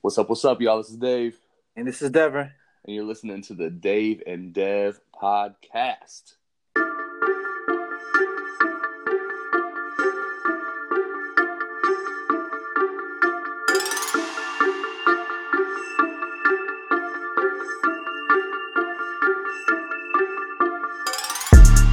What's up? What's up, y'all? This is Dave, And this is Devin. and you're listening to the Dave and Dev podcast.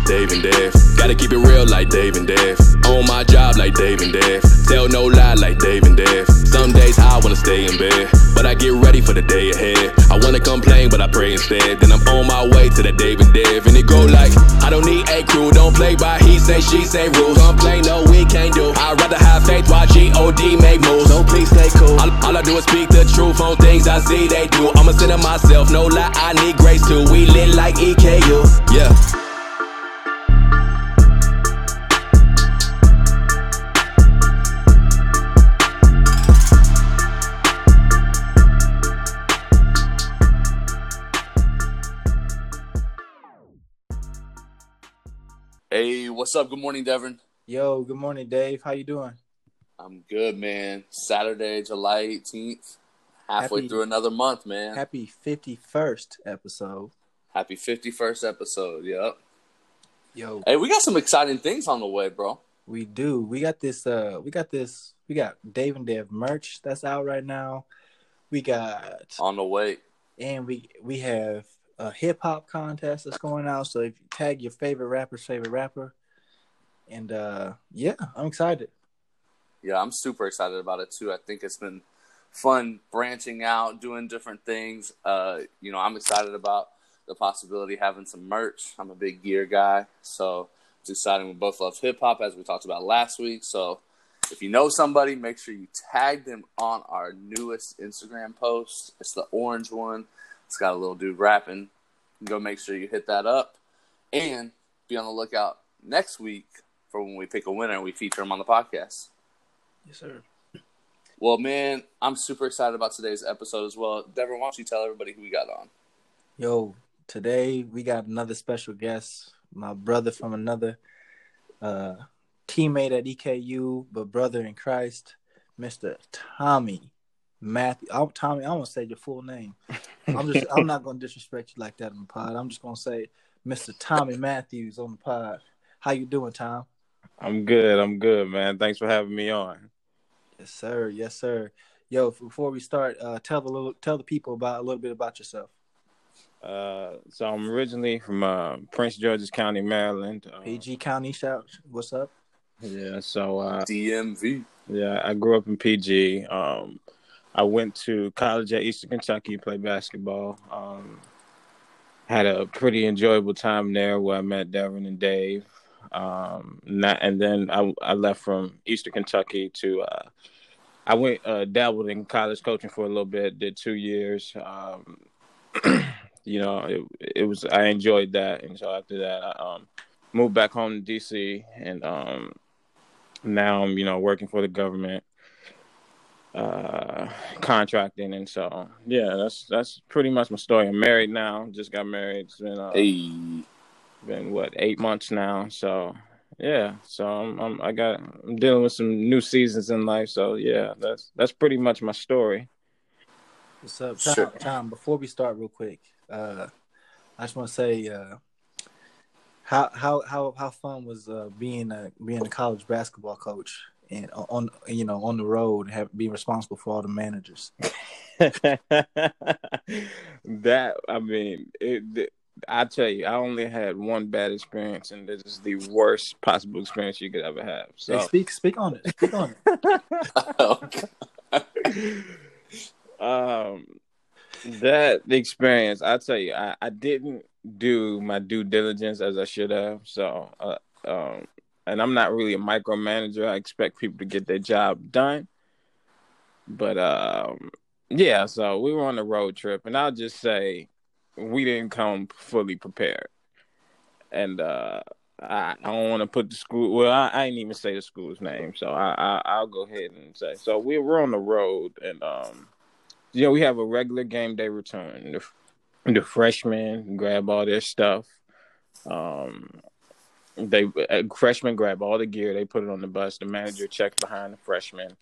Dave and Dev. Gotta keep it real like Dave and Dev. On my job like Dave and Dev. Tell no lie like Dave and Dev. Some days I wanna stay in bed, but I get ready for the day ahead. I wanna complain, but I pray instead. Then I'm on my way to the Dave and Dev. And it go like, I don't need a crew, don't play by he say, she say rules. Complain, no, we can't do. I'd rather have faith while G-O-D make moves. So please stay cool. All, all I do is speak the truth on things I see they do. I'm a sinner myself, no lie, I need grace too. We lit like EKU, yeah. What's up? Good morning, Devin. Yo, good morning, Dave. How you doing? I'm good, man. Saturday, July 18th. Halfway Happy- through another month, man. Happy 51st episode. Happy 51st episode. Yep. Yo, Hey, we got some exciting things on the way, bro. we do. We got this uh we got this we got Dave and Dev merch that's out right now. We got On the way. and we we have a hip hop contest that's going out. So if you tag your favorite rapper's favorite rapper. And uh yeah, I'm excited. Yeah, I'm super excited about it too. I think it's been fun branching out, doing different things. Uh, you know, I'm excited about the possibility having some merch. I'm a big gear guy, so it's exciting. We both love hip hop, as we talked about last week. So if you know somebody, make sure you tag them on our newest Instagram post. It's the orange one. It's got a little dude rapping. Go make sure you hit that up, and be on the lookout next week for when we pick a winner and we feature them on the podcast. Yes, sir. Well, man, I'm super excited about today's episode as well. Devin, why don't you tell everybody who we got on? Yo, today we got another special guest, my brother from another uh, teammate at EKU, but brother in Christ, Mr. Tommy Matthew. Oh, Tommy, I won't say your full name. I'm just, I'm not gonna disrespect you like that on the pod. I'm just gonna say Mr. Tommy Matthews on the pod. How you doing, Tom? I'm good. I'm good, man. Thanks for having me on. Yes, sir. Yes, sir. Yo, before we start, uh, tell the little, tell the people about a little bit about yourself. Uh, so I'm originally from uh, Prince George's County, Maryland. Uh, PG County, shout, what's up? Yeah. So uh, DMV. yeah, I grew up in PG. Um, I went to college at Eastern Kentucky, played basketball. Um, had a pretty enjoyable time there where I met Devin and Dave. Um, not, and then I, I left from Eastern Kentucky to uh, I went uh, dabbled in college coaching for a little bit, did two years. Um, you know, it, it was I enjoyed that, and so after that, I um, moved back home to DC, and um, now I'm you know working for the government, uh, contracting, and so yeah, that's that's pretty much my story. I'm married now, just got married. It's been uh, Hey, been what eight months now, so yeah, so I'm, I'm I got I'm dealing with some new seasons in life, so yeah, that's that's pretty much my story. What's up, Tom? Sure. Tom, before we start, real quick, uh, I just want to say, uh, how how how how fun was uh, being a being a college basketball coach and on you know on the road, have being responsible for all the managers. that I mean, it, th- I tell you, I only had one bad experience, and this is the worst possible experience you could ever have. Hey, So, speak speak on it. Speak on it. um, that experience, I tell you, I, I didn't do my due diligence as I should have. So, uh, um, and I'm not really a micromanager. I expect people to get their job done. But um, yeah, so we were on a road trip, and I'll just say we didn't come fully prepared. And uh, I, I don't want to put the school. Well, I, I ain't even say the school's name, so I, I I'll go ahead and say. So we were on the road, and um, you know, we have a regular game day return. The, the freshmen grab all their stuff. Um, they uh, freshmen grab all the gear. They put it on the bus. The manager checks behind the freshmen.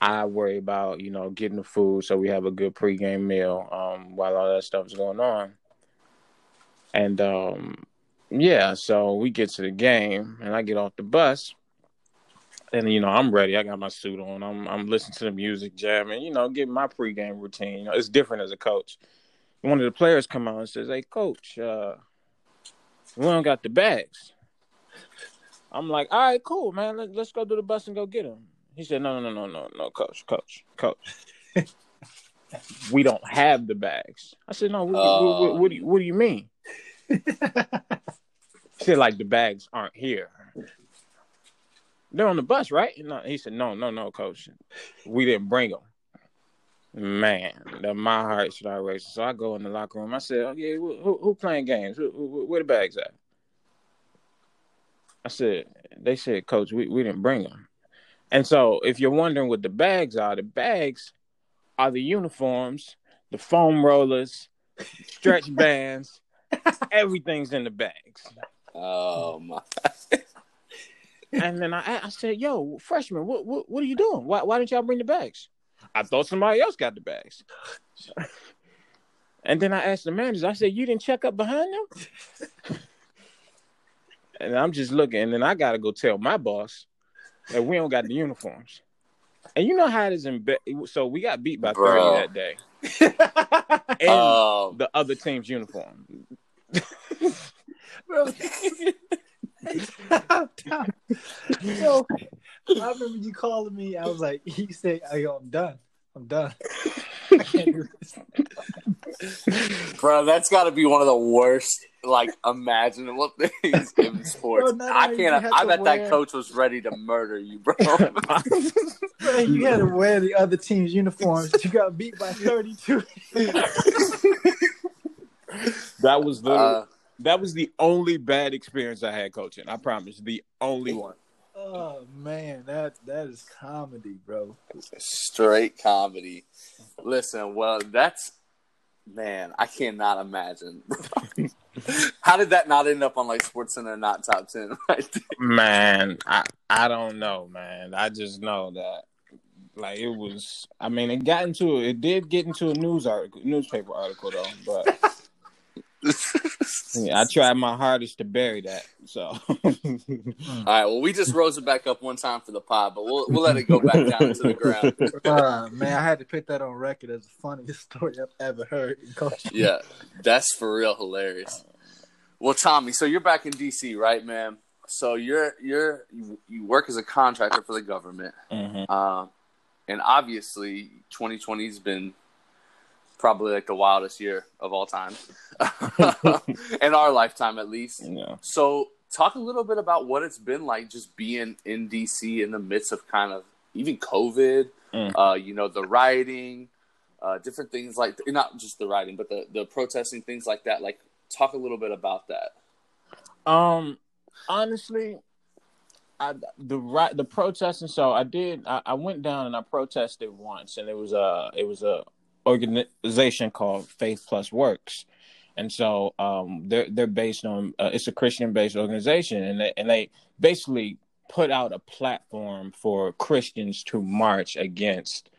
I worry about you know getting the food so we have a good pregame meal um, while all that stuff is going on. And um, yeah, so we get to the game, and I get off the bus, and you know I'm ready. I got my suit on. I'm I'm listening to the music, jamming. You know, getting my pregame routine. You know, it's different as a coach. One of the players come out and says, "Hey, coach, uh, we don't got the bags." I'm like, "All right, cool, man. Let, let's go to the bus and go get them." He said, "No, no, no, no, no, coach, coach, coach. we don't have the bags." I said, "No, what, uh... what, what, what, do you what do you mean?" he said, "Like the bags aren't here." They're on the bus, right? No, he said, "No, no, no, coach. We didn't bring them." Man, my heart started racing. So I go in the locker room. I said, "Oh yeah, who, who playing games? Who, who, where the bags at?" I said, "They said, coach, we, we didn't bring them." And so, if you're wondering what the bags are, the bags are the uniforms, the foam rollers, stretch bands, everything's in the bags. Oh my! and then I, I said, "Yo, freshman, what, what, what are you doing? Why, why didn't y'all bring the bags?" I thought somebody else got the bags. and then I asked the managers. I said, "You didn't check up behind them?" and I'm just looking, and then I got to go tell my boss and we don't got the uniforms. And you know how it is in be- so we got beat by Bro. 30 that day. and um, the other team's uniform. Bro. Yo, I remember you calling me. I was like, you say, oh, yo, I'm done. I'm done. I can't do this. Bro, that's got to be one of the worst, like, imaginable things in sports. Bro, I can't. I bet wear... that coach was ready to murder you, bro. bro. You had to wear the other team's uniforms. You got beat by 32. that was the. Uh, that was the only bad experience I had coaching. I promise, the only one. Oh man, that that is comedy, bro. Straight comedy. Listen, well, that's man, I cannot imagine. How did that not end up on like Sports Center not top ten? Right man, I I don't know, man. I just know that like it was. I mean, it got into it did get into a news article, newspaper article though, but yeah, I tried my hardest to bury that. So, all right. Well, we just rose it back up one time for the pod, but we'll we'll let it go back down to the ground. Uh, man, I had to put that on record as the funniest story I've ever heard in coaching. Yeah, that's for real hilarious. Well, Tommy, so you're back in DC, right, man? So you're you're you, you work as a contractor for the government, mm-hmm. uh, and obviously, 2020 has been probably like the wildest year of all time in our lifetime at least yeah. so talk a little bit about what it's been like just being in dc in the midst of kind of even covid mm. uh, you know the rioting uh, different things like not just the rioting but the, the protesting things like that like talk a little bit about that um honestly I, the right the protesting. So I did. I, I, went down and I protested once, and it was a it was a organization called Faith Plus Works, and so um, they're they're based on uh, it's a Christian based organization, and they and they basically put out a platform for Christians to march against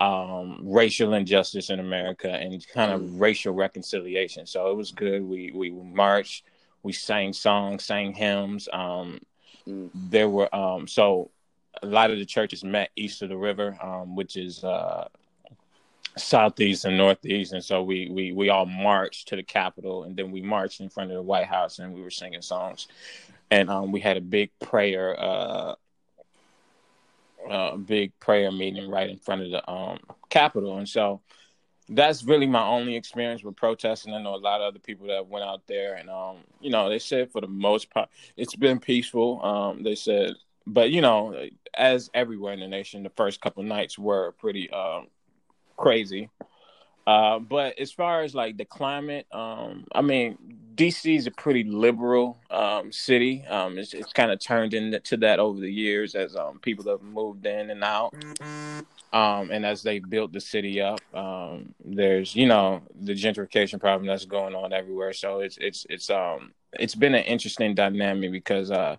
um, racial injustice in America and kind of mm. racial reconciliation. So it was good. We we marched, we sang songs, sang hymns. Um, mm. There were um, so a lot of the churches met east of the river, um, which is uh, southeast and northeast and so we we we all marched to the capitol and then we marched in front of the white house and we were singing songs and um, we had a big prayer uh, uh big prayer meeting right in front of the um, capitol and so that's really my only experience with protesting. I know a lot of other people that went out there, and um, you know, they said for the most part it's been peaceful. Um, they said, but you know, as everywhere in the nation, the first couple nights were pretty um, crazy. Uh, but as far as like the climate, um, I mean, DC is a pretty liberal um, city. Um, it's, it's kind of turned into that over the years as um, people have moved in and out, um, and as they built the city up. Um, there's you know the gentrification problem that's going on everywhere. So it's it's it's um it's been an interesting dynamic because uh,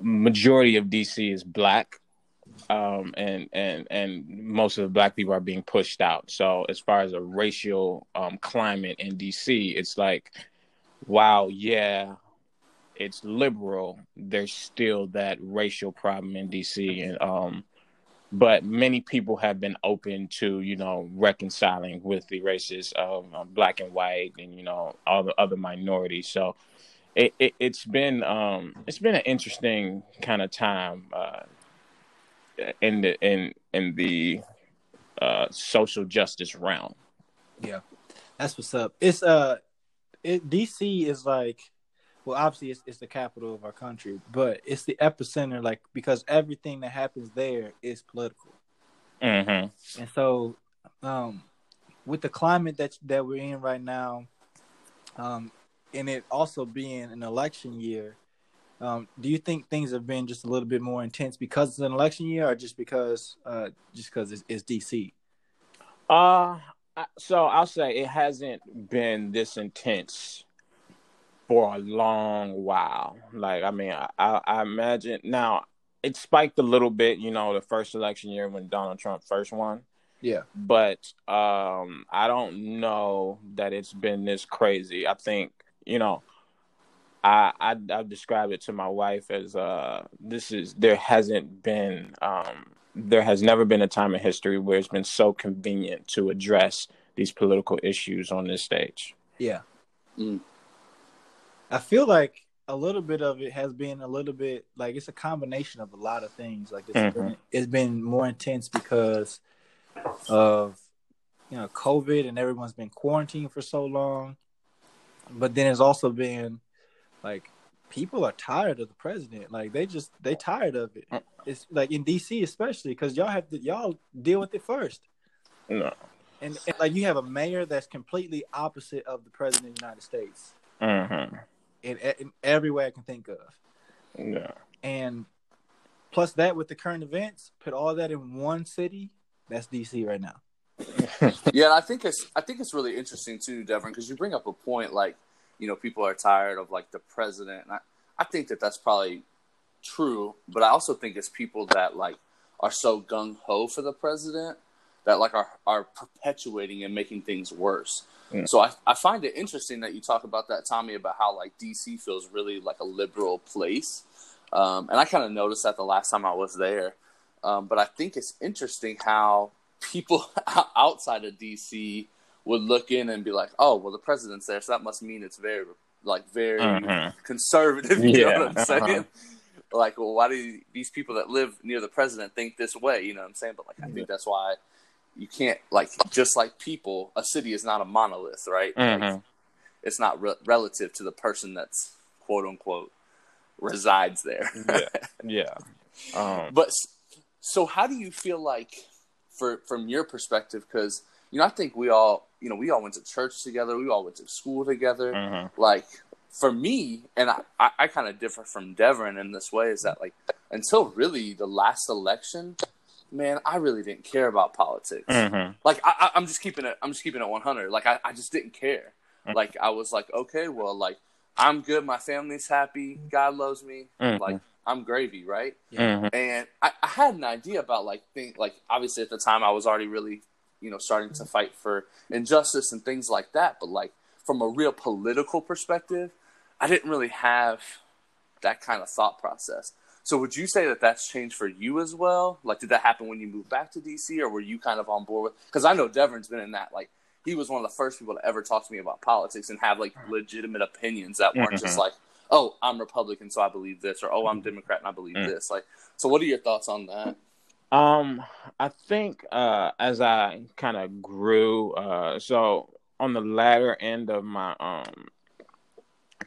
majority of DC is black, um, and and and most of the black people are being pushed out. So as far as a racial um, climate in DC, it's like, wow, yeah, it's liberal. There's still that racial problem in DC, and um, but many people have been open to you know reconciling with the races of um, black and white and you know all the other minorities. So. It, it, has been um, it's been an interesting kind of time uh, in the in in the uh, social justice realm. Yeah, that's what's up. It's uh, it, DC is like, well, obviously it's it's the capital of our country, but it's the epicenter, like because everything that happens there is political. Mm-hmm. And so, um, with the climate that that we're in right now, um, and it also being an election year, um, do you think things have been just a little bit more intense because it's an election year, or just because uh, just because it's, it's DC? Uh, so I'll say it hasn't been this intense for a long while. Like, I mean, I, I imagine now it spiked a little bit, you know, the first election year when Donald Trump first won. Yeah. But um, I don't know that it's been this crazy. I think, you know, I, I I've described it to my wife as uh this is there hasn't been um there has never been a time in history where it's been so convenient to address these political issues on this stage. Yeah. Mm. I feel like a little bit of it has been a little bit like it's a combination of a lot of things. Like it's Mhm. been, it's been more intense because of you know COVID and everyone's been quarantined for so long. But then it's also been like people are tired of the president. Like they just they tired of it. Mm. It's like in DC especially because y'all have to y'all deal with it first. No. And, and like you have a mayor that's completely opposite of the president of the United States Mm-hmm. in, in every way I can think of. Yeah. And plus that with the current events, put all that in one city. That's DC right now. yeah, and I think it's I think it's really interesting too, Devin, because you bring up a point like you know people are tired of like the president. And I I think that that's probably true, but I also think it's people that like are so gung ho for the president that like are are perpetuating and making things worse. Yeah. So I I find it interesting that you talk about that, Tommy, about how like DC feels really like a liberal place, um, and I kind of noticed that the last time I was there. Um, but I think it's interesting how people outside of DC would look in and be like, "Oh, well, the president's there, so that must mean it's very, like, very Mhm. conservative." You Yeah, know what I'm saying? uh-huh. Like, well, why do these people that live near the president think this way? You know what I'm saying? But like, I think that's why you can't like just like people. A city is not a monolith, right? Like, Mhm. it's not re- relative to the person that's quote unquote resides there. Yeah. Yeah. Um, But so, how do you feel like, for from your perspective? Because you know, I think we all, you know, we all went to church together. We all went to school together. mhm. Like for me, and I, I, I kind of differ from Devin in this way is that like until really the last election, man, I really didn't care about politics. Mhm. Like I, I, I'm just keeping it. I'm just keeping it 100. Like I, I just didn't care. Mhm. Like I was like, okay, well, like I'm good. My family's happy. God loves me. Mhm. Like I'm gravy, right? Mhm. and I, I had an idea about like think like obviously at the time I was already really you know starting to fight for injustice and things like that but like from a real political perspective I didn't really have that kind of thought process so would you say that that's changed for you as well like did that happen when you moved back to DC or were you kind of on board with because I know Devin's been in that like he was one of the first people to ever talk to me about politics and have like legitimate opinions that weren't just Mhm. like oh I'm Republican so I believe this or oh I'm Democrat and I believe Mm. this like so what are your thoughts on that Um, I think uh, as I kind of grew, uh, so on the latter end of my um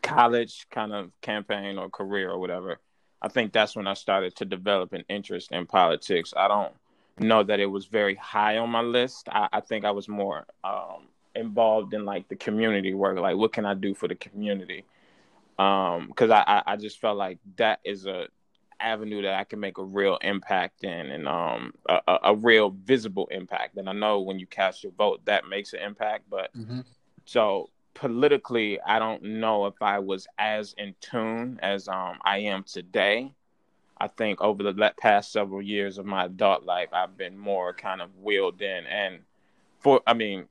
college kind of campaign or career or whatever, I think that's when I started to develop an interest in politics. I don't know that it was very high on my list. I, I think I was more um, involved in like the community work, like what can I do for the community? Um, because I, I I just felt like that is a avenue that I can make a real impact in and um a, a, real visible impact. And I know when you cast your vote, that makes an impact. But so politically, I don't know if I was as in tune as um I am today. I think over the past several years of my adult life, I've been more kind of wheeled in, and for I mean,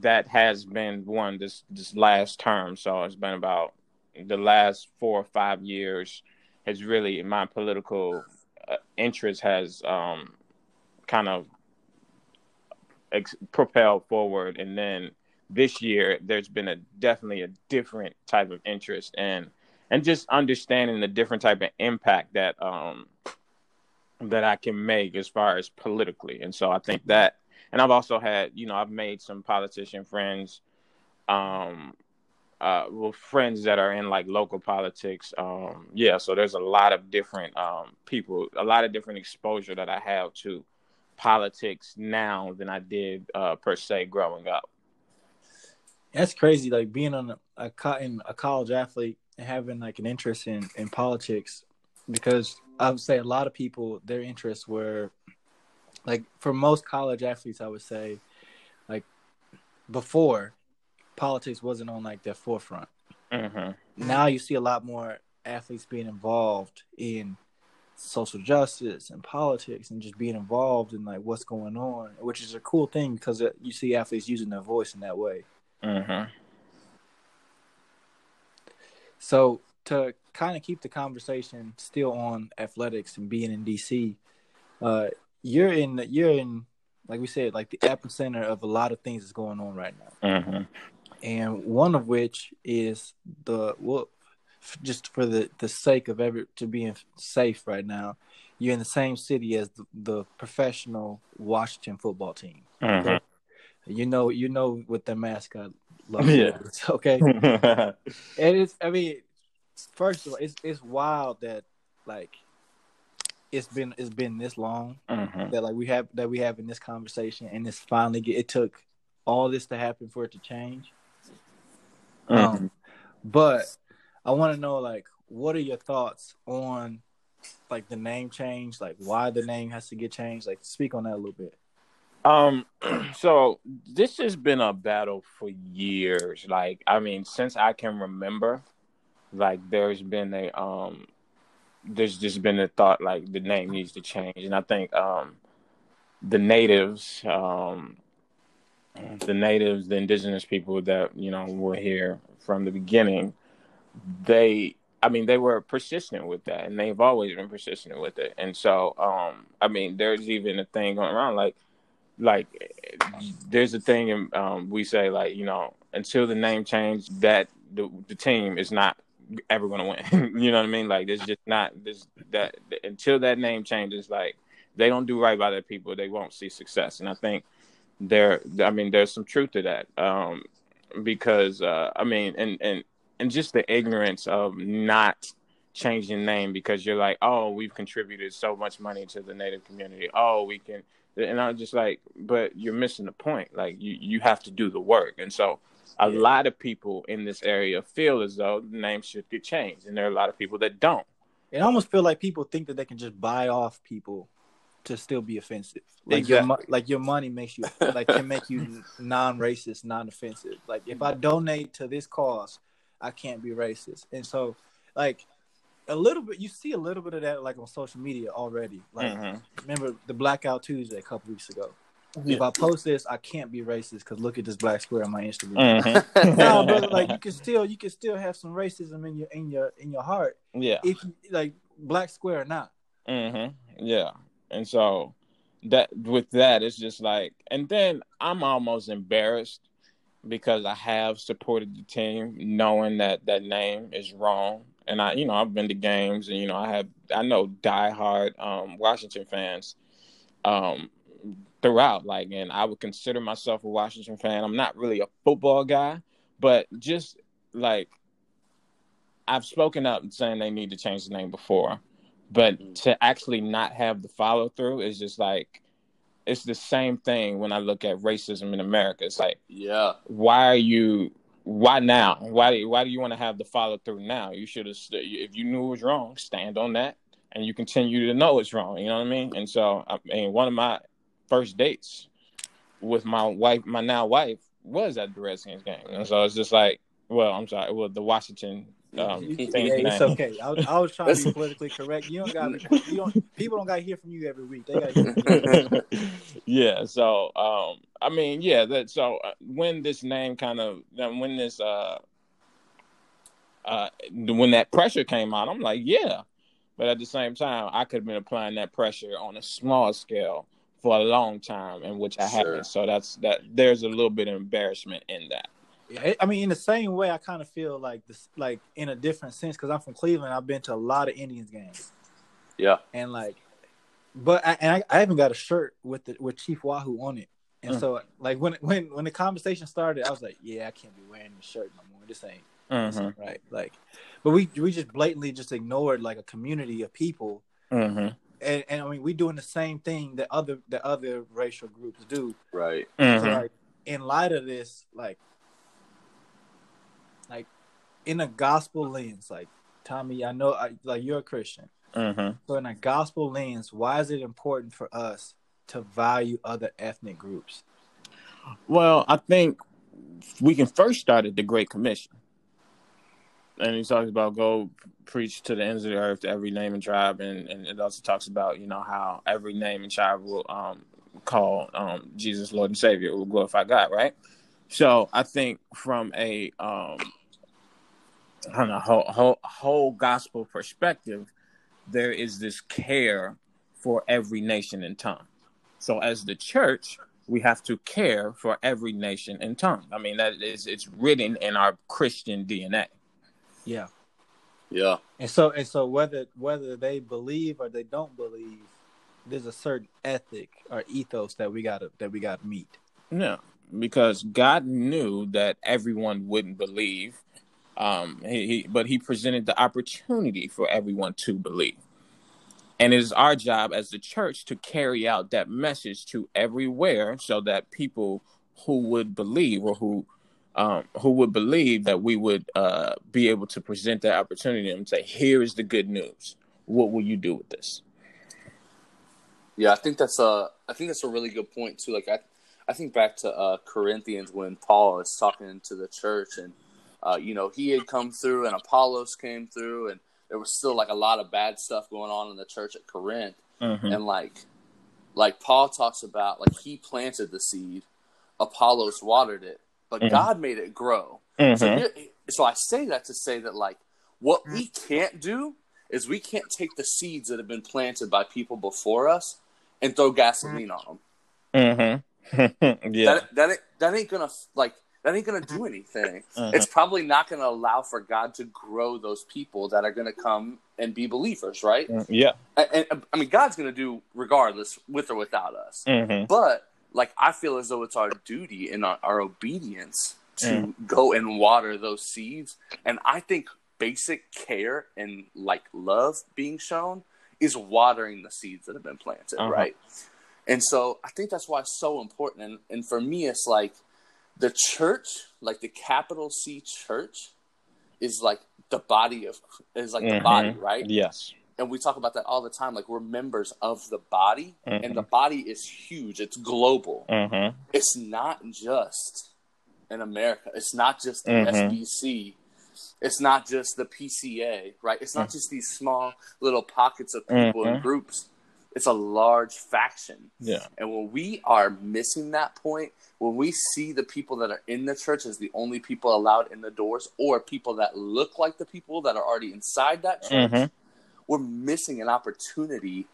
that has been one this this last term. So it's been about the last four or five years has really my political uh, interest has um, kind of ex- propelled forward, and then this year there's been a definitely a different type of interest and and just understanding the different type of impact that um that I can make as far as politically. And so I think that and I've also had, you know, I've made some politician friends um uh well friends that are in like local politics. Um yeah, so there's a lot of different um people, a lot of different exposure that I have to politics now than I did uh per se growing up. That's crazy. Like being on a, a, a college athlete and having like an interest in, in politics, because I would say a lot of people, their interests were like for most college athletes, I would say like before politics wasn't on like their forefront. Mm-hmm. Now you see a lot more athletes being involved in social justice and politics and just being involved in like what's going on, which is a cool thing because you see athletes using their voice in that way. Mm-hmm. So to kind of keep the conversation still on athletics and being in DC, uh, you're in you're in like we said like the epicenter of a lot of things that's going on right now, mm-hmm. And one of which is the well, just for the the sake of ever to being safe right now, you're in the same city as the, the professional Washington football team. Mm-hmm. You know, you know what the mascot looks yeah. okay. and it's, I mean, first of all, it's it's wild that like it's been it's been this long mm-hmm. that like we have that we have in this conversation, and it's finally get, it took all this to happen for it to change. Mm-hmm. Um, but I want to know like what are your thoughts on like the name change, like why the name has to get changed? Like speak on that a little bit. Um, so this has been a battle for years. Like, I mean, since I can remember, like there's been a um, there's just been a thought like the name needs to change, and I think um, the natives, um, the natives, the indigenous people that you know were here from the beginning, they I mean, they were persistent with that, and they've always been persistent with it. And so, um, I mean, there's even a thing going around like like there's a thing and um, we say like you know until the name change that the, the team is not ever going to win. You know what i mean? Like there's just not this that until that name changes like they don't do right by their people they won't see success. And i think there i mean there's some truth to that um, because uh, i mean and and and just the ignorance of not changing name because you're like oh we've contributed so much money to the native community oh we can and I'm just like, but you're missing the point. Like you, you have to do the work. And so a yeah. lot of people in this area feel as though the name should get changed. And there are a lot of people that don't. It almost feel like people think that they can just buy off people to still be offensive. Like exactly. your like your money makes you like can make you non-racist, non-offensive. Like if I donate to this cause, I can't be racist. And so like a little bit. You see a little bit of that like on social media already. Like mm-hmm. remember the Blackout Tuesday a couple weeks ago. Yeah. If I post this, I can't be racist because look at this black square on my Instagram. Mm-hmm. no, but like you can still you can still have some racism in your in your in your heart. Yeah. If you, like black square or not. Mm-hmm. Yeah. And so that with that, it's just like, and then I'm almost embarrassed because I have supported the team, knowing that that name is wrong and I, you know, I've been to games, and you know, I have, I know diehard um, Washington fans um, throughout. Like, and I would consider myself a Washington fan. I'm not really a football guy, but just like I've spoken up saying they need to change the name before, but mm-hmm. to actually not have the follow through is just like it's the same thing when I look at racism in America. It's like, yeah, why are you why now? Why why do you want to have the follow through now? You should have if you knew it was wrong, stand on that, and you continue to know it's wrong. You know what I mean? And so I mean, one of my first dates with my wife, my now wife, was at the Redskins game, and so it's just like, well, I'm sorry, well, the Washington um, You- yeah, it's okay. I, was- I was trying to be politically correct. You don't got you don't people don't got to hear from you every week. They got hear from you. yeah. So, um, I mean, yeah. That so uh, when this name kind of when this uh uh when that pressure came out, I'm like, yeah. But at the same time, I could have been applying that pressure on a small scale for a long time, in which I Sure. haven't. So that's that. There's a little bit of embarrassment in that. I mean, in the same way, I kind of feel like this, like in a different sense, because I'm from Cleveland. I've been to a lot of Indians games, Yeah. and like, but I, and I, I even got a shirt with the with Chief Wahoo on it, and Mm. so like when when when the conversation started, I was like, yeah, I can't be wearing this shirt no more. This ain't this Mm-hmm. ain't right. Like, but we we just blatantly just ignored like a community of people, Mm-hmm. and, and I mean, we doing the same thing that other that other racial groups do. Right. Mm-hmm. like in light of this, like like in a gospel lens, like Tommy, I know I, like you're a Christian. Mm-hmm. So in a gospel lens, why is it important for us to value other ethnic groups? Well, I think we can first start at the Great Commission. And he talks about go preach to the ends of the earth to every name and tribe, and, and it also talks about you know how every name and tribe will um, call um, Jesus Lord and Savior, will glorify God, right? So I think from a um, I don't know whole, whole whole gospel perspective, there is this care for every nation and tongue. So as the church, we have to care for every nation and tongue. I mean, that is it's written in our Christian DNA. Yeah. Yeah. And so and so whether whether they believe or they don't believe, there's a certain ethic or ethos that we gotta that we gotta meet. No, because God knew that everyone wouldn't believe. Um, he, he, but He presented the opportunity for everyone to believe, and it is our job as the church to carry out that message to everywhere, so that people who would believe or who um, who would believe that we would uh, be able to present that opportunity and say, "Here is the good news. What will you do with this?" Yeah, I think that's a I think that's a really good point too. Like I I think back to uh, Corinthians when Paul is talking to the church and uh, you know he had come through and Apollos came through and there was still like a lot of bad stuff going on in the church at Corinth Mhm. and like like Paul talks about like he planted the seed, Apollos watered it, but Mhm. God made it grow. So, Mhm. here, so I say that to say that like what we can't do is we can't take the seeds that have been planted by people before us and throw gasoline on them. Mhm. yeah. That that ain't, that ain't gonna like that ain't gonna do anything. Mhm. It's probably not gonna allow for God to grow those people that are gonna come and be believers, right? yeah. And, and I mean, God's gonna do regardless, with or without us. Mhm. But like I feel as though it's our duty and our, our obedience to Mm. go and water those seeds. And I think basic care and like love being shown is watering the seeds that have been planted, Uh-huh. right? And so I think that's why it's so important. And, and for me, it's like the church, like the capital C church, is like the body of is like the Mhm. body, right? Yes. and we talk about that all the time like we're members of the body Mhm. and the body is huge it's global Mm-hmm. it's not just in america it's not just the Mhm. sbc it's not just the pca right it's not Mm. just these small little pockets of people and Mhm. groups it's a large faction Yeah. and when we are missing that point, when we see the people that are in the church as the only people allowed in the doors, or people that look like the people that are already inside that church, Mhm. we're missing an opportunity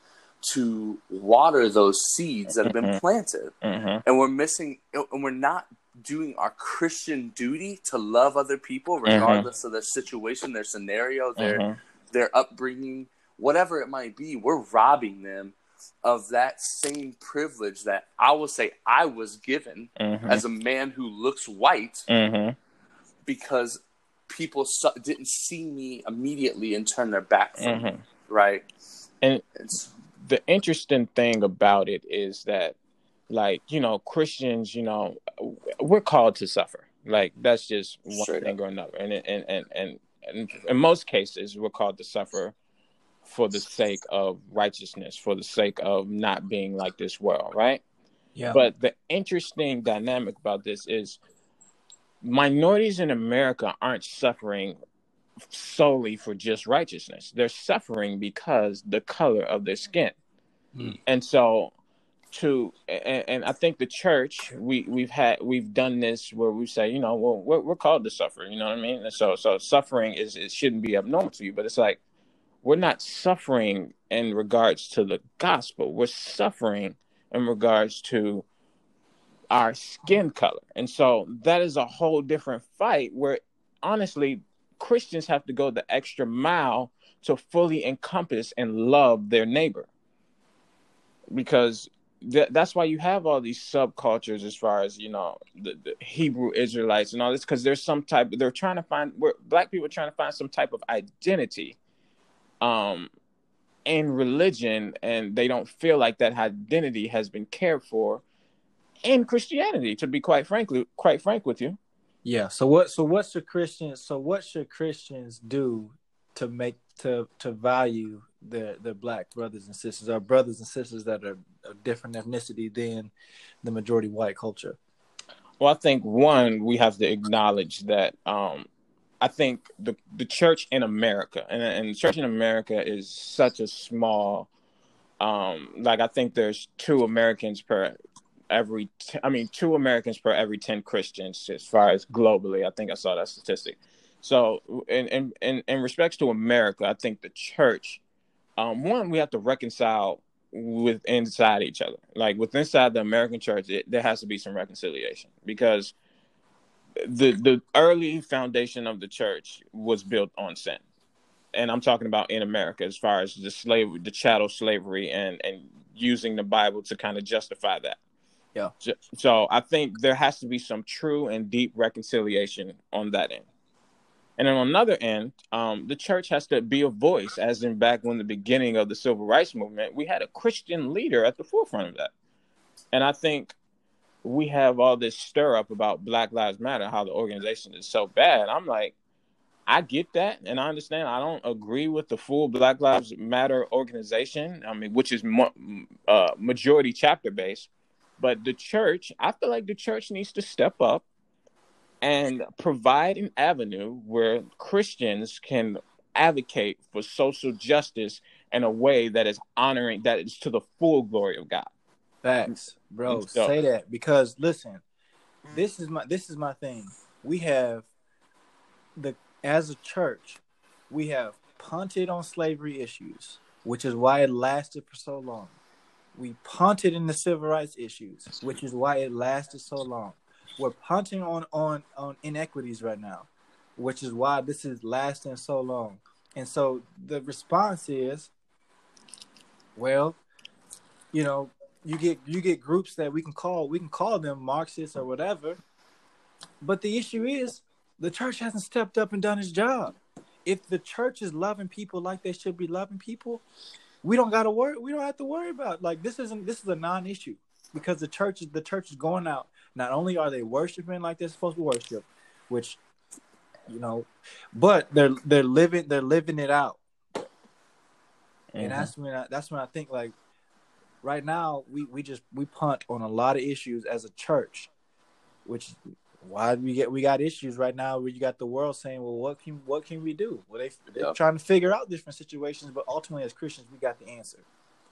to water those seeds that have been Mhm. planted. Mm-hmm. And we're missing, and we're not doing our Christian duty to love other people, regardless of their situation, their scenario, their Mhm. their upbringing, whatever it might be, we're robbing them of that same privilege that I will say I was given Mhm. as a man who looks white Mhm. because people su- didn't see me immediately and turn their back from me, Mhm. right? And It's the interesting thing about it is that, like, you know, Christians, you know, we're called to suffer. Like, that's just one Straight thing or another. And, and, and, and in most cases, we're called to suffer for the sake of righteousness, for the sake of not being like this world, right? Yeah. But the interesting dynamic about this is minorities in America aren't suffering solely for just righteousness. They're suffering because the color of their skin. Mm. And so to and, and, I think the church we we've had we've done this where we say you know well we're, we're called to suffer you know what I mean and so so suffering is it shouldn't be abnormal to you but it's like we're not suffering in regards to the gospel. We're suffering in regards to our skin color. And so that is a whole different fight where honestly Christians have to go the extra mile to fully encompass and love their neighbor. Because th- that's why you have all these subcultures as far as you know the, the Hebrew Israelites and all this because there's some type they're trying to find where black people are trying to find some type of identity um in religion and they don't feel like that identity has been cared for in Christianity to be quite frankly quite frank with you yeah so what so what should Christians so what should Christians do to make to to value their their black brothers and sisters, our brothers and sisters that are of different ethnicity than the majority white culture? Well, I think one we have to acknowledge that um, I think the the church in America and and the church in America is such a small. Um, like I think there's two Americans per every. T- I mean, two Americans per every ten Christians as far as globally. I think I saw that statistic. So, in in in, in respects to America, I think the church um, one we have to reconcile with inside each other like with inside the american church it, there has to be some reconciliation because the the early foundation of the church was built on sin. And i'm talking about in america as far as the slave the chattel slavery and and using the bible to kind of justify that. Yeah. So, so i think there has to be some true and deep reconciliation on that end. And then on another end, um, the church has to be a voice, as in back when the beginning of the civil rights movement, we had a Christian leader at the forefront of that. And I think we have all this stir up about Black Lives Matter, how the organization is so bad. I'm like, I get that, and I understand. I don't agree with the full Black Lives Matter organization. I mean, which is mo- uh, majority chapter based, but the church. I feel like the church needs to step up and provide an avenue where Christians can advocate for social justice in a way that is honoring that is to the full glory of God. Facts, bro. Say that because listen, mm. this is my this is my thing. We have the as a church, we have punted on slavery issues, which is why it lasted for so long. We punted in the civil rights issues, which is why it lasted so long we're punting on on on inequities right now, which is why this is lasting so long. And so the response is, well, you know, you get you get groups that we can call we can call them Marxists or whatever, but the issue is the church hasn't stepped up and done its job. If the church is loving people like they should be loving people, we don't got to worry. We don't have to worry about like this isn't this is a non-issue because the church is the church is going out not only are they worshiping like they're supposed to worship, which you know, but they're they're living they're living it out. Mm-hmm. And that's when I, that's when I think like right now we we just we punt on a lot of issues as a church, which why we get we got issues right now where you got the world saying, well, what can what can we do? Well, they they're trying to figure out different situations, but ultimately as Christians we got the answer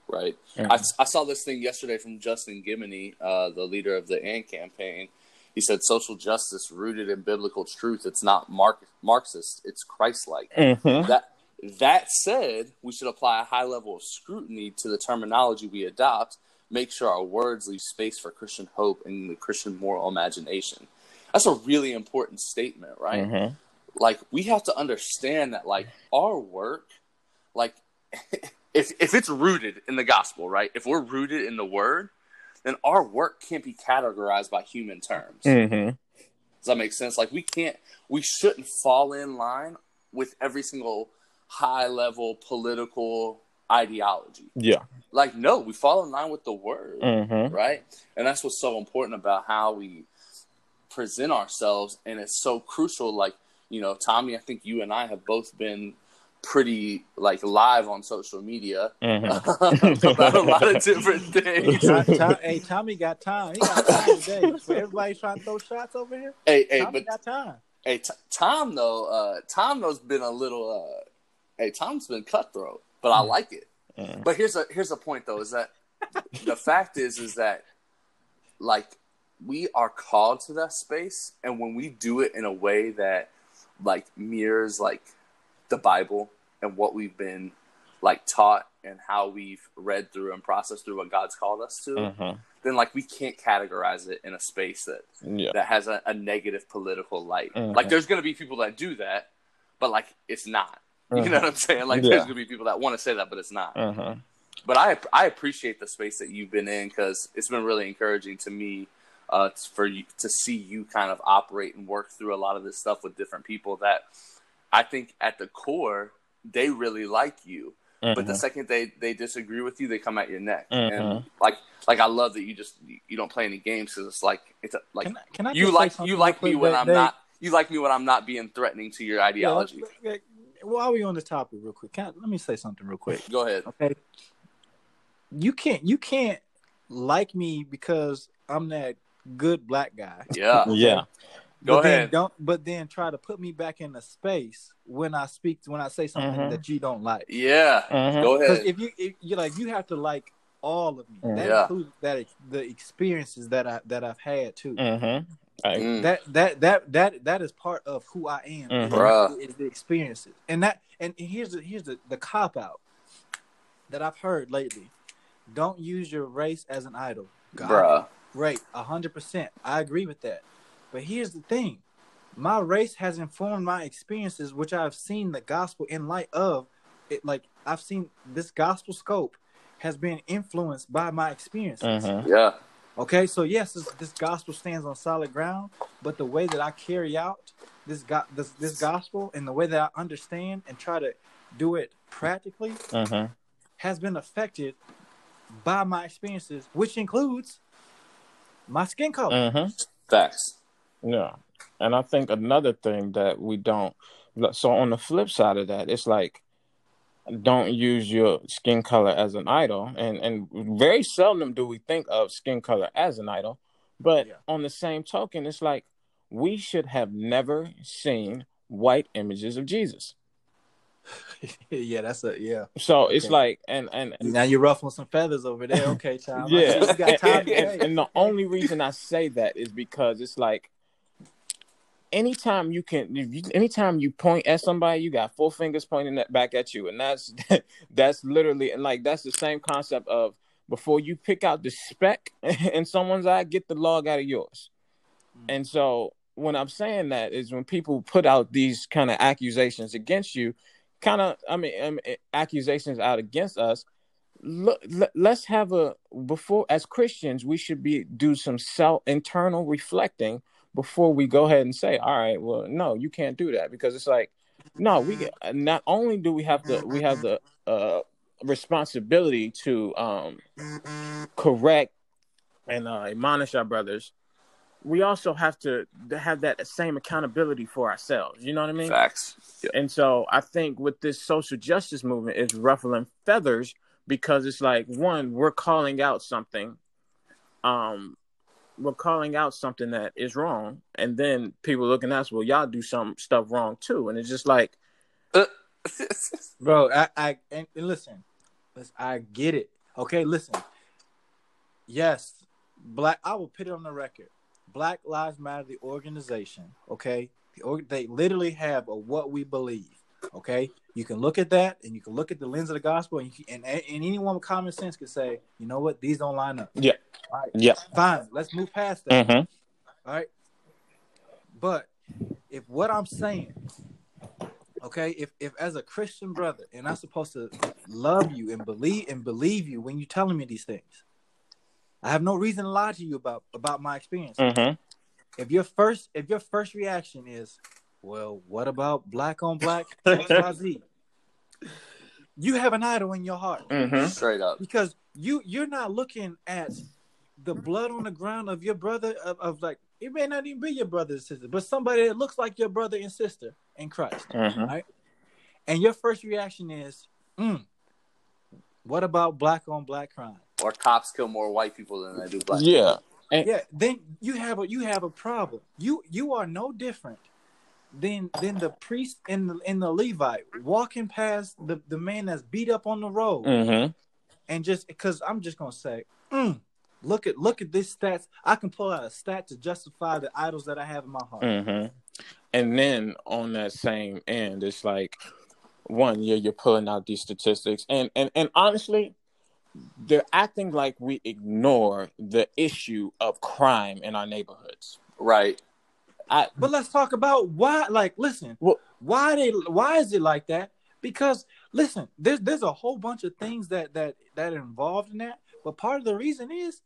right? Mm-hmm. I, I saw this thing yesterday from Justin Giboney, uh, the leader of the AND campaign. He said social justice rooted in biblical truth. It's not Mark, Marxist. It's Christ-like. Mm-hmm. That that said, we should apply a high level of scrutiny to the terminology we adopt. Make sure our words leave space for Christian hope and the Christian moral imagination. That's a really important statement, right? Mm-hmm. Like we have to understand that, like our work, like if if it's rooted in the gospel, right? If we're rooted in the word, then our work can't be categorized by human terms. Mm-hmm. Does that make sense? Like we can't, we shouldn't fall in line with every single high level political ideology. Yeah. Like no, we fall in line with the word, mm-hmm. right? And that's what's so important about how we present ourselves, and it's so crucial. Like you know, Tommy, I think you and I have both been pretty like live on social media mm-hmm. about a lot of different things. Tom, hey, Tommy got time. He got time today. Everybody's trying to throw shots over here. Hey, hey, Tommy but got time. Hey, T- Tom though, uh, Tom though's been a little. Uh, hey, Tom's been cutthroat, but I like it. Mm. But here's a here's a point though: is that the fact is is that like we are called to that space, and when we do it in a way that like mirrors like the Bible and what we've been like taught and how we've read through and processed through what God's called us to, Mhm. then like we can't categorize it in a space that Yeah. that has a, a negative political light. Mhm. Like there's gonna be people that do that, but like it's not. You Mhm. know what I'm saying? Like Yeah. there's gonna be people that want to say that, but it's not. Mhm. But I I appreciate the space that you've been in because it's been really encouraging to me uh, for you to see you kind of operate and work through a lot of this stuff with different people that I think at the core they really like you. But the Mhm. second they, they disagree with you, they come at your neck. Mhm. And like like I love that you just you don't play any games because it's like it's a, like Can I, can I you like you like me when that I'm they- not you like me when I'm not being threatening to your ideology. let- while we're on the topic, real quick, can I, let me say something real quick. Go ahead. Okay, you can't you can't like me because I'm that good black guy. Yeah. Yeah. Go but then ahead. don't but then try to put me back in the space when I speak when I say something Mhm. that you don't like. Yeah. Mhm. Go Because ahead. if you if you like you have to like all of me. Mhm. That Yeah. includes that the experiences that I that I've had too. Like, Mm. That that that that that is part of who I am. Mhm. is- Bruh. Is, the experiences. And that and here's the here's the, the cop out that I've heard lately. Don't use your race as an idol. Got it. Bruh. Great, a hundred percent. I agree with that. But here's the thing: my race has informed my experiences, which I've seen the gospel in light of. It like I've seen this gospel scope has been influenced by my experiences. Mhm. Yeah. Okay, so yes, this, this gospel stands on solid ground, but the way that I carry out this go- this this gospel and the way that I understand and try to do it practically Mhm. has been affected by my experiences, which includes my skin color. Mhm. Facts. Yeah. And I think another thing that we don't so on the flip side of that, it's like don't use your skin color as an idol. And and very seldom do we think of skin color as an idol. But Yeah. on the same token, it's like we should have never seen white images of Jesus. yeah, that's a yeah. So it's like and and, Now you're ruffling some feathers over there. Okay, child. Yeah. got time and, and- and the only reason I say that is because it's like anytime you can if you, anytime you point at somebody you got four fingers pointing back at you. And that's that's literally and like that's the same concept of before you pick out the speck in someone's eye get the log out of yours. And so when i'm saying that is when people put out these kind of accusations against you kind of i mean um, accusations out against us look let's have a before as christians we should be do some self internal reflecting before we go ahead and say all right well no you can't do that because it's like no we get, not only do we have to we have the uh responsibility to um correct and uh admonish our brothers we also have to have that same accountability for ourselves you know what i mean Facts. Yeah. and so I think with this social justice movement is ruffling feathers because it's like one, we're calling out something. Um we're calling out something that is wrong. And then people looking at us, well, y'all do some stuff wrong too. And it's just like Bro, I, I and, and listen, listen, I get it. Okay, listen. Yes, black. I will put it on the record. Black Lives Matter, the organization. Okay, the org, they literally have a what we believe. Okay, you can look at that, and you can look at the lens of the gospel, and you can, and, and anyone with common sense can say, you know what, these don't line up. Yeah. All right. Yeah. Fine. Let's move past that. Mhm. All right. But if what I'm saying, okay, if if as a Christian brother, and I'm supposed to love you and believe and believe you when you're telling me these things, I have no reason to lie to you about about my experience. Mhm. If your first if your first reaction is, well, what about black on black XYZ? you have an idol in your heart Mhm. Straight up. because you you're not looking at the blood on the ground of your brother of, of like it may not even be your brother and sister, but somebody that looks like your brother and sister in Christ. Mhm. And your first reaction is, mm, what about black on black crime? Or cops kill more white people than they do black. Yeah. And- Yeah, then you have a you have a problem. You you are no different then then the priest and the and the Levite walking past the, the man that's beat up on the road Mm-hmm. and just because I'm just gonna say, mm, look at look at this stats. I can pull out a stat to justify the idols that I have in my heart. Mm-hmm. And then on that same end, it's like one year you're pulling out these statistics, and and and honestly, they're acting like we ignore the issue of crime in our neighborhoods. Right. I But let's talk about why. Like, listen, Well- why they why is it like that? Because listen, there's there's a whole bunch of things that that that are involved in that. But part of the reason is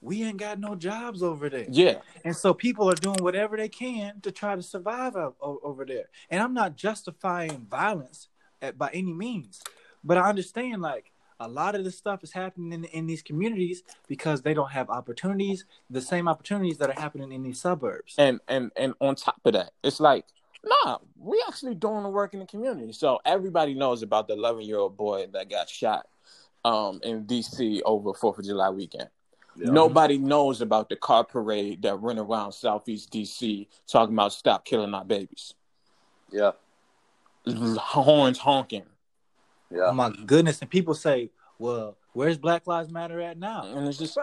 we ain't got no jobs over there. yeah, And so people are doing whatever they can to try to survive o- o- over there. And I'm not justifying violence at, by any means, but I understand like a lot of this stuff is happening in, in these communities because they don't have opportunities, the same opportunities that are happening in these suburbs. and and and on top of that, it's like nah, we actually doing the work in the community. So everybody knows about the 11 year old boy that got shot um, in D.C. over Fourth of July weekend. Yeah. Nobody knows about the car parade that went around Southeast DC talking about stop killing our babies. Yeah. Horns honking. Yeah. Oh my goodness! And people say, "Well, where's Black Lives Matter at now?" And it's just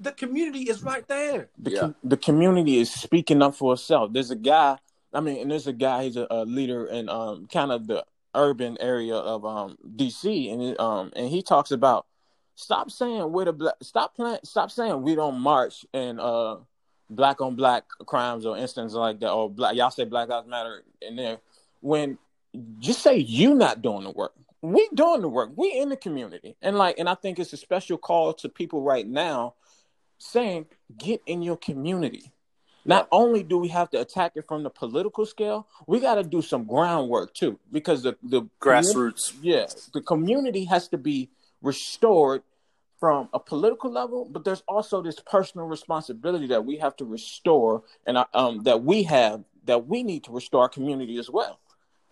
The community is right there. the, Yeah. com- the community is speaking up for itself. There's a guy, I mean, and there's a guy, he's a, a leader in um, kind of the urban area of um, DC, and um, and he talks about stop saying we're the black, stop playing, stop saying we don't march and uh, black on black crimes or instances like that, or black y'all say Black Lives Matter in there when just say you not doing the work. We doing the work. We in the community, and like, and I think it's a special call to people right now saying get in your community. Not only do we have to attack it from the political scale, we got to do some groundwork too, because the the Grassroots. yeah, the community has to be restored from a political level, but there's also this personal responsibility that we have to restore, and uh, um, that we have that we need to restore our community as well.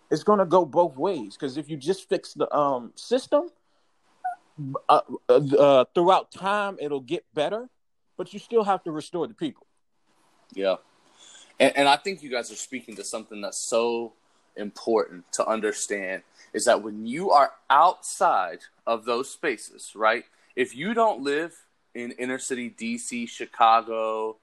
It's going to go both ways because if you just fix the um, system, uh, uh, uh, throughout time it'll get better, but you still have to restore the people. Yeah. And, and I think you guys are speaking to something that's so important to understand is that when you are outside of those spaces, right? If you don't live in inner city DC, Chicago,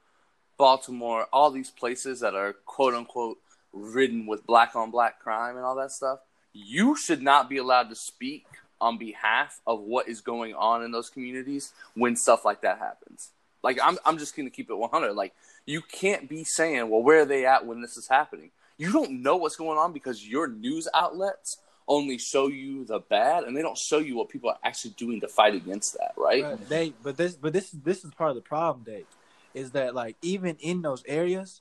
Baltimore, all these places that are quote unquote ridden with black on black crime and all that stuff, you should not be allowed to speak on behalf of what is going on in those communities when stuff like that happens. Like I'm I'm just going to keep it 100. Like you can't be saying, "Well, where are they at when this is happening?" You don't know what's going on because your news outlets only show you the bad and they don't show you what people are actually doing to fight against that, right? But they but this but this this is part of the problem, Dave, is that like even in those areas,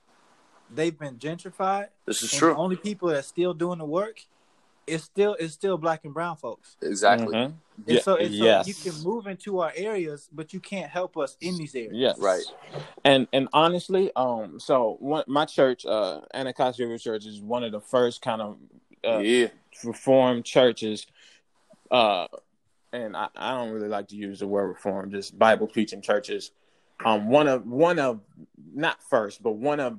they've been gentrified. This is and true. The only people that's still doing the work it's still it's still black and brown folks. Exactly. Mhm. And Yeah, so, and so yes. you can move into our areas, but you can't help us in these areas. Yes. Right. And and honestly, um, so one, my church, uh, Anacostia River Church, is one of the first kind of uh, yeah. reformed churches. Uh, and I, I don't really like to use the word reform, just Bible preaching churches. Um, one of one of not first, but one of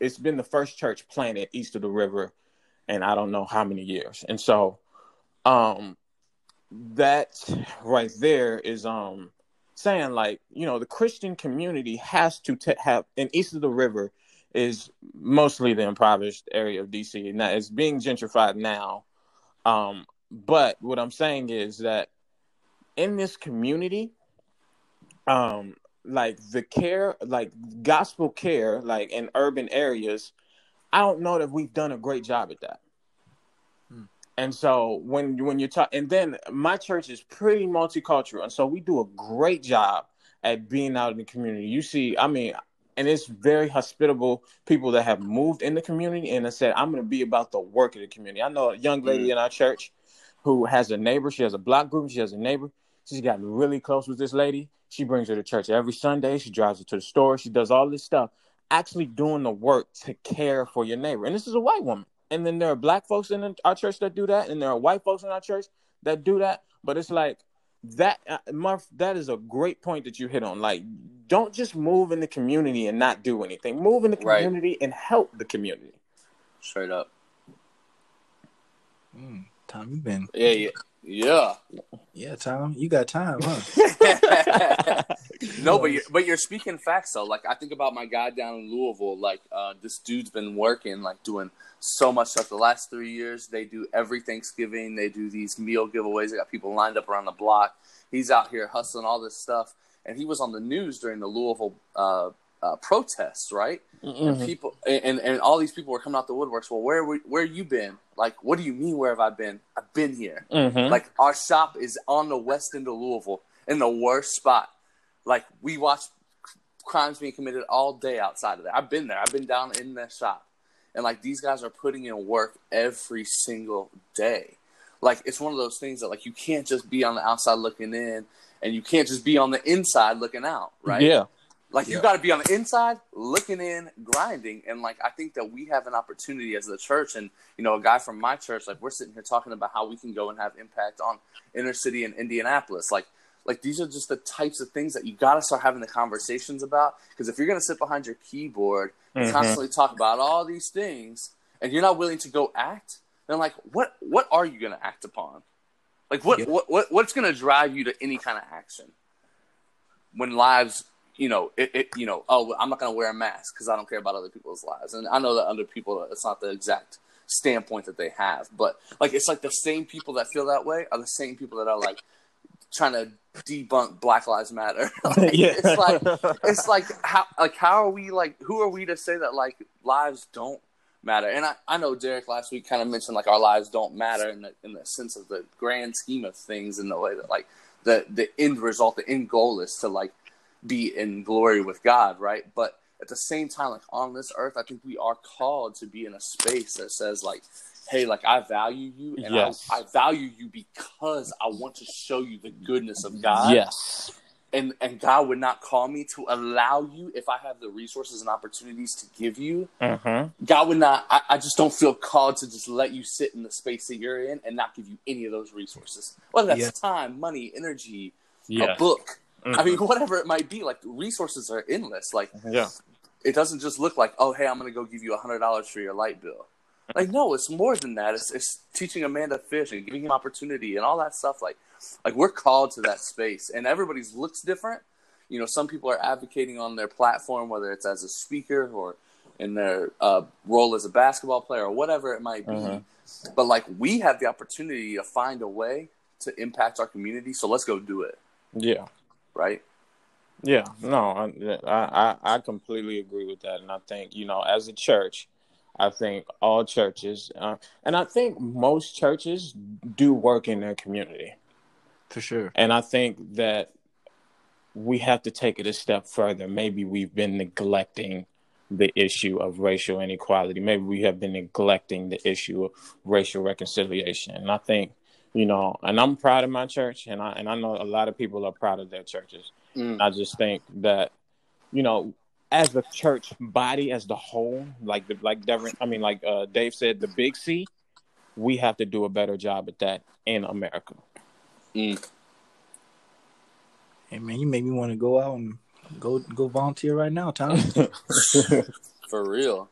it's been the first church planted east of the river, and I don't know how many years. And so, um, that right there is um saying like you know the Christian community has to t- have and east of the river is mostly the impoverished area of DC that is being gentrified now. Um, but what I'm saying is that in this community, um, like the care, like gospel care, like in urban areas, I don't know that we've done a great job at that. Hmm. And so when when you talk, and then my church is pretty multicultural, and so we do a great job at being out in the community. You see, I mean, and it's very hospitable people that have moved in the community and have said, "I'm going to be about the work of the community." I know a young lady in our church who has a neighbor. She has a block group. She has a neighbor. She's gotten really close with this lady. She brings her to church every Sunday. She drives her to the store. She does all this stuff, actually doing the work to care for your neighbor. And this is a white woman. And then there are black folks in our church that do that, and there are white folks in our church that do that. But it's like that, uh, Murph. That is a great point that you hit on. Like, don't just move in the community and not do anything. Move in the Right. community and help the community. Straight up. Mm, Tom, you been Yeah, yeah, yeah. yeah, Tom, you got time, huh? no, but you're, but you're speaking facts though. Like I think about my guy down in Louisville. Like uh, this dude's been working, like doing so much stuff. The last three years, they do every Thanksgiving. They do these meal giveaways. They got people lined up around the block. He's out here hustling all this stuff, and he was on the news during the Louisville uh, uh, protests, right? And people and, and all these people were coming out the woodworks. Well, where where you been? Like, what do you mean? Where have I been? I've been here. Mhm. Like our shop is on the west end of Louisville in the worst spot. Like we watch crimes being committed all day outside of there. I've been there. I've been down in that shop. And like these guys are putting in work every single day. Like it's one of those things that like you can't just be on the outside looking in and you can't just be on the inside looking out, right? Yeah. Like you got to be on the inside, looking in, grinding, and like I think that we have an opportunity as the church, and you know, a guy from my church, like we're sitting here talking about how we can go and have impact on inner city in Indianapolis, like. Like these are just the types of things that you got to start having the conversations about. Because if you're going to sit behind your keyboard and Mhm. constantly talk about all these things, and you're not willing to go act, then like what what are you going to act upon? Like what Yeah. what, what what's going to drive you to any kind of action? when lives, you know, it, it you know, oh, I'm not going to wear a mask because I don't care about other people's lives. And I know that other people, it's not the exact standpoint that they have, but like it's like the same people that feel that way are the same people that are like trying to debunk Black Lives Matter. Like, Yeah. It's like it's like how like how are we like who are we to say that like lives don't matter? And I, I know Derek last week kind of mentioned like our lives don't matter in the in the sense of the grand scheme of things in the way that like the the end result, the end goal is to like be in glory with God, right? But at the same time, like on this earth, I think we are called to be in a space that says like, hey, like I value you and Yes. I, I value you because I want to show you the goodness of God Yes. and and God would not call me to allow you if I have the resources and opportunities to give you. Mm-hmm. God would not. I, I just don't feel called to just let you sit in the space that you're in and not give you any of those resources, whether that's Yeah. time, money, energy, Yeah. a book. I Mhm. mean, whatever it might be. Like resources are endless. Like Yeah. it doesn't just look like, oh, hey, I'm going to go give you a hundred dollars for your light bill. Like, no, it's more than that. It's, it's teaching a man to fish and giving him opportunity and all that stuff. Like, like we're called to that space, and everybody's looks different. You know, some people are advocating on their platform, whether it's as a speaker or in their uh, role as a basketball player or whatever it might be. Mhm. But like, we have the opportunity to find a way to impact our community. So let's go do it, Yeah. Right? Yeah, no, I, I I completely agree with that, and I think you know, as a church, I think all churches, uh, and I think most churches do work in their community, For sure. and I think that we have to take it a step further. Maybe we've been neglecting the issue of racial inequality. Maybe we have been neglecting the issue of racial reconciliation, and I think you know, and I'm proud of my church, and I and I know a lot of people are proud of their churches. Mm. I just think that, you know, as the church body as the whole, like the like Devin, I mean, like uh, Dave said, the big C, we have to do a better job at that in America. Mm. Hey man, you make me want to go out and go go volunteer right now, Tom. For real.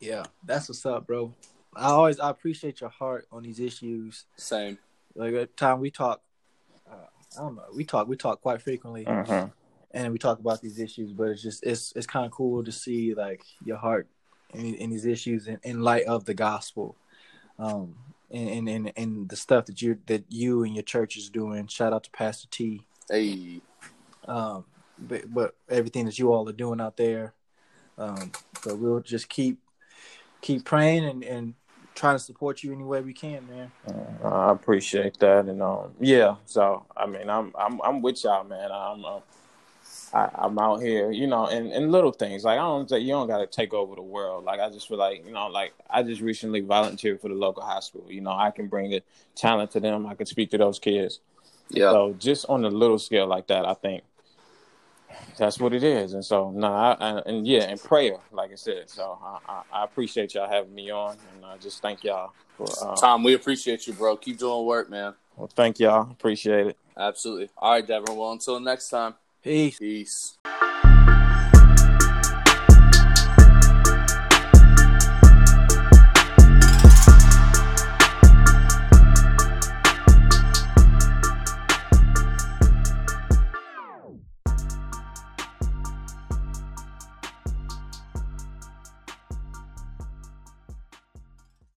yeah, that's what's up, bro. I always I appreciate your heart on these issues. Same. Like at time we talk, uh, I don't know, we talk we talk quite frequently, Mhm. and we talk about these issues. But it's just it's it's kind of cool to see like your heart in, in these issues in, in light of the gospel, um, and, and and and the stuff that you that you and your church is doing. Shout out to Pastor T. Hey. um, but, but everything that you all are doing out there. Um, but we'll just keep keep praying and, and trying to support you any way we can, man. Uh, I appreciate that, and um, yeah. So I mean, I'm I'm I'm with y'all, man. I'm uh, I, I'm out here, you know, and, and little things like I don't say you don't got to take over the world. Like I just feel like you know, like I just recently volunteered for the local hospital. You know, I can bring a talent to them. I can speak to those kids. Yeah. So just on a little scale like that, I think that's what it is. And so, no, I, I, and yeah, and prayer, like I said. So I, I, I appreciate y'all having me on, and I just thank y'all for. Uh, Tom, we appreciate you, bro. Keep doing work, man. well, thank y'all. Appreciate it. Absolutely. All right, Devin. Well, until next time. Peace. Peace.